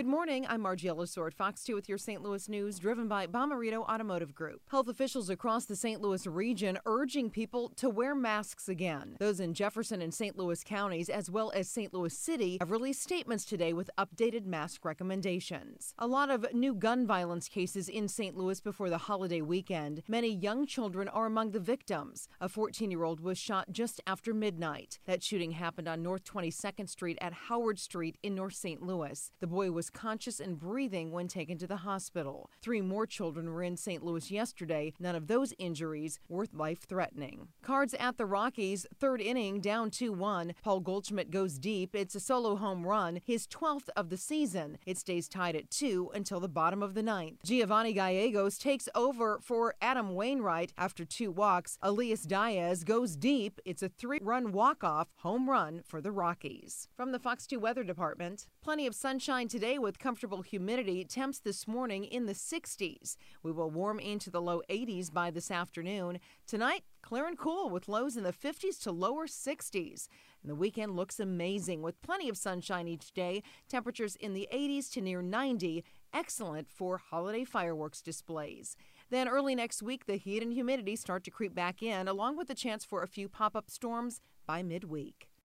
Good morning. I'm Margie Ellisor, Fox 2 with your St. Louis news, driven by Bomarito Automotive Group. Health officials across the St. Louis region urging people to wear masks again. Those in Jefferson and St. Louis counties, as well as St. Louis City, have released statements today with updated mask recommendations. A lot of new gun violence cases in St. Louis before the holiday weekend. Many young children are among the victims. A 14 year old was shot just after midnight. That shooting happened on North 22nd Street at Howard Street in North St. Louis. The boy was conscious and breathing when taken to the hospital. Three more children were in St. Louis yesterday. None of those injuries were life threatening. Cards at the Rockies, third inning, down 2 1. Paul Goldschmidt goes deep. It's a solo home run, his 12th of the season. It stays tied at 2 until the bottom of the ninth. Giovanny Gallegos takes over for Adam Wainwright after two walks. Elias Diaz goes deep. It's a three run walk off home run for the Rockies. From the Fox 2 Weather Department, plenty of sunshine today with comfortable humidity. Temps this morning in the 60s. We will warm into the low 80s by this afternoon. Tonight, clear and cool with lows in the 50s to lower 60s. And the weekend looks amazing with plenty of sunshine each day. Temperatures in the 80s to near 90. Excellent for holiday fireworks displays. Then early next week, the heat and humidity start to creep back in, along with the chance for a few pop up storms by midweek.